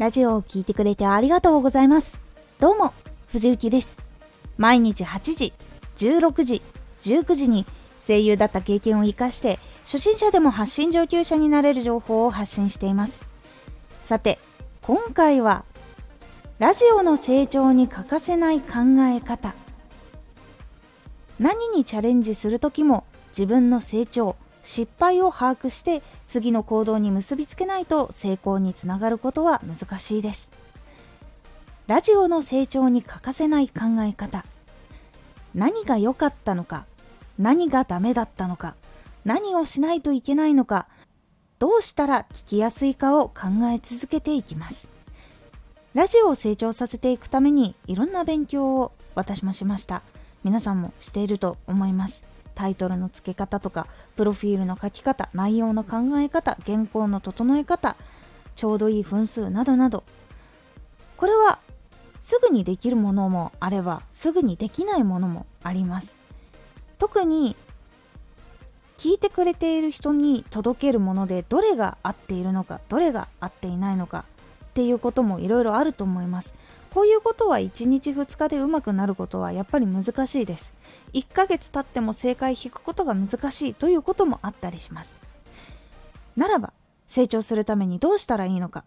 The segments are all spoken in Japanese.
ラジオを聴いてくれてありがとうございます。どうも、藤幸です。毎日8時、16時、19時に声優だった経験を活かして初心者でも発信上級者になれる情報を発信していますさて今回はラジオの成長に欠かせない考え方何にチャレンジする時も自分の成長失敗を把握して次の行動に結びつけないと成功につながることは難しいです。ラジオの成長に欠かせない考え方。何が良かったのか。何がダメだったのか。何をしないといけないのか。どうしたら聞きやすいかを考え続けていきます。ラジオを成長させていくためにいろんな勉強を私もしました。皆さんもしていると思います。タイトルの付け方とかプロフィールの書き方内容の考え方原稿の整え方ちょうどいい分数などなど。これはすぐにできるものもあればすぐにできないものもあります。特に聞いてくれている人に届けるものでどれが合っているのかどれが合っていないのかっていうこともいろいろあると思います。こういうことは1日2日でうまくなることはやっぱり難しいです。1ヶ月経っても正解引くことが難しいということもあったりします。ならば成長するためにどうしたらいいのか。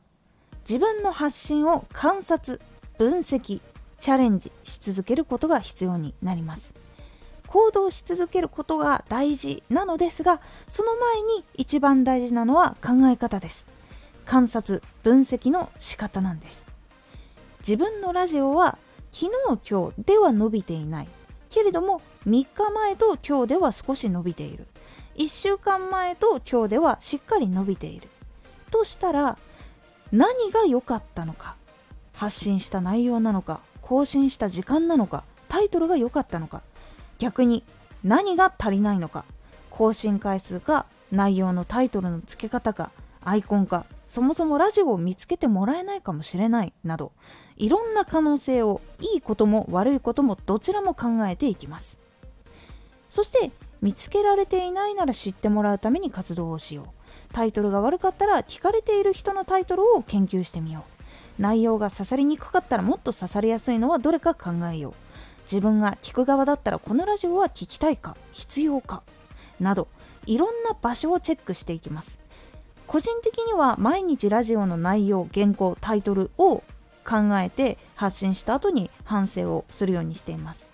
自分の発信を観察分析チャレンジし続けることが必要になります。行動し続けることが大事なのですがその前に一番大事なのは考え方です。観察分析の仕方なんです。自分のラジオは昨日今日では伸びていない。けれども3日前と今日では少し伸びている。1週間前と今日ではしっかり伸びている。としたら何が良かったのか？発信した内容なのか？更新した時間なのか？タイトルが良かったのか？逆に何が足りないのか？更新回数か内容のタイトルの付け方かアイコンかそもそもラジオを見つけてもらえないかもしれないなどいろんな可能性をいいことも悪いこともどちらも考えていきます。そして見つけられていないなら知ってもらうために活動をしよう。タイトルが悪かったら聞かれている人のタイトルを研究してみよう。内容が刺さりにくかったらもっと刺さりやすいのはどれか考えよう。自分が聞く側だったらこのラジオは聞きたいか必要かなどいろんな場所をチェックしていきます。個人的には毎日ラジオの内容原稿タイトルを考えて発信した後に反省をするようにしています。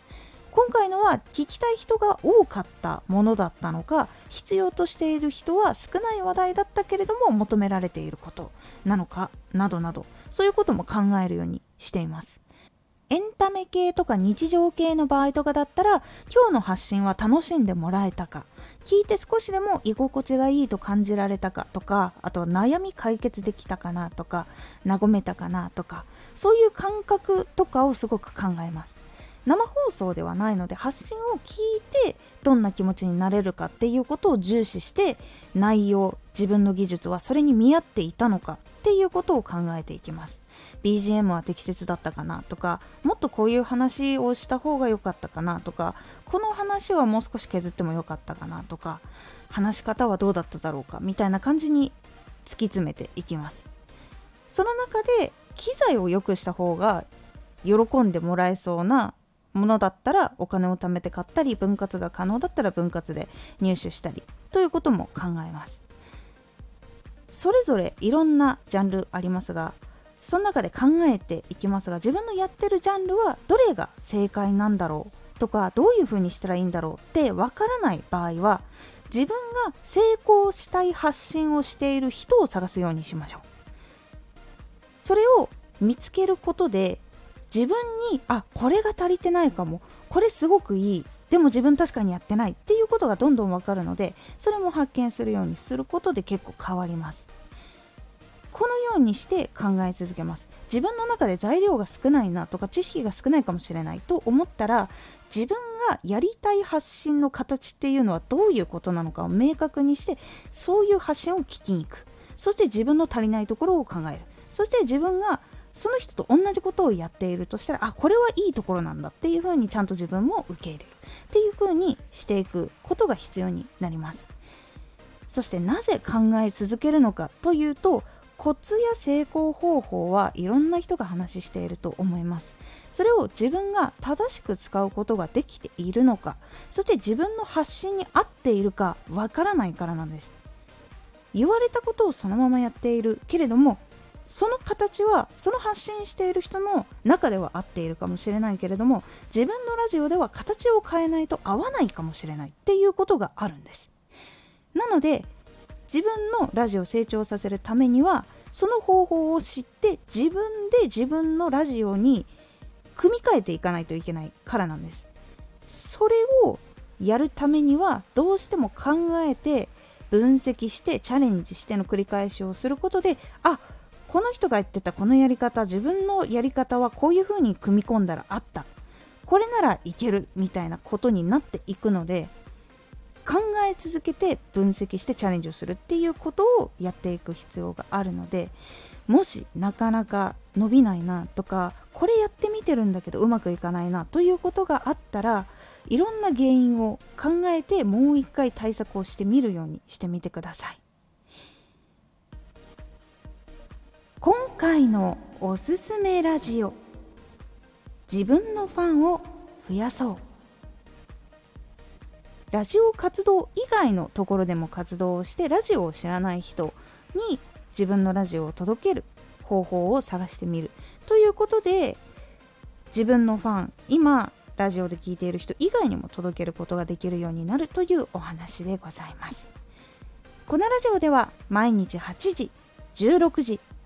今回のは聞きたい人が多かったものだったのか必要としている人は少ない話題だったけれども求められていることなのかなどなどそういうことも考えるようにしています。エンタメ系とか日常系の場合とかだったら今日の発信は楽しんでもらえたか聞いて少しでも居心地がいいと感じられたかとかあとは悩み解決できたかなとか和めたかなとかそういう感覚とかをすごく考えます。生放送ではないので発信を聞いてどんな気持ちになれるかっていうことを重視して内容自分の技術はそれに見合っていたのかっていうことを考えていきます。BGM は適切だったかなとかもっとこういう話をした方が良かったかなとかこの話はもう少し削ってもよかったかなとか話し方はどうだっただろうかみたいな感じに突き詰めていきます。その中で機材を良くした方が喜んでもらえそうなものだったらお金を貯めて買ったり分割が可能だったら分割で入手したりということも考えます。それぞれいろんなジャンルありますがその中で考えていきますが自分のやってるジャンルはどれが正解なんだろうとかどういうふうにしたらいいんだろうってわからない場合は自分が成功したい発信をしている人を探すようにしましょう。それを見つけることで自分にあこれが足りてないかもこれすごくいいでも自分確かにやってないっていうことがどんどんわかるのでそれも発見するようにすることで結構変わります。このようにして考え続けます。自分の中で材料が少ないなとか知識が少ないかもしれないと思ったら自分がやりたい発信の形っていうのはどういうことなのかを明確にしてそういう発信を聞きに行く。そして自分の足りないところを考える。そして自分がその人と同じことをやっているとしたらあこれはいいところなんだっていうふうにちゃんと自分も受け入れる。っていうふうにしていくことが必要になります。そしてなぜ考え続けるのかというとコツや成功方法はいろんな人が話していると思います。それを自分が正しく使うことができているのかそして自分の発信に合っているかわからないからなんです。言われたことをそのままやっているけれどもその形はその発信している人の中では合っているかもしれないけれども自分のラジオでは形を変えないと合わないかもしれないっていうことがあるんです。なので自分のラジオを成長させるためにはその方法を知って自分で自分のラジオに組み替えていかないといけないからなんです。それをやるためにはどうしても考えて分析してチャレンジしての繰り返しをすることであこの人が言ってたこのやり方自分のやり方はこういう風に組み込んだらあった。これならいけるみたいなことになっていくので考え続けて分析してチャレンジをするっていうことをやっていく必要があるのでもしなかなか伸びないなとかこれやってみてるんだけどうまくいかないなということがあったらいろんな原因を考えてもう一回対策をしてみるようにしてみてください。今回のおすすめラジオ。自分のファンを増やそう。ラジオ活動以外のところでも活動をしてラジオを知らない人に自分のラジオを届ける方法を探してみる。ということで自分のファン今ラジオで聴いている人以外にも届けることができるようになるというお話でございます。このラジオでは毎日8時16時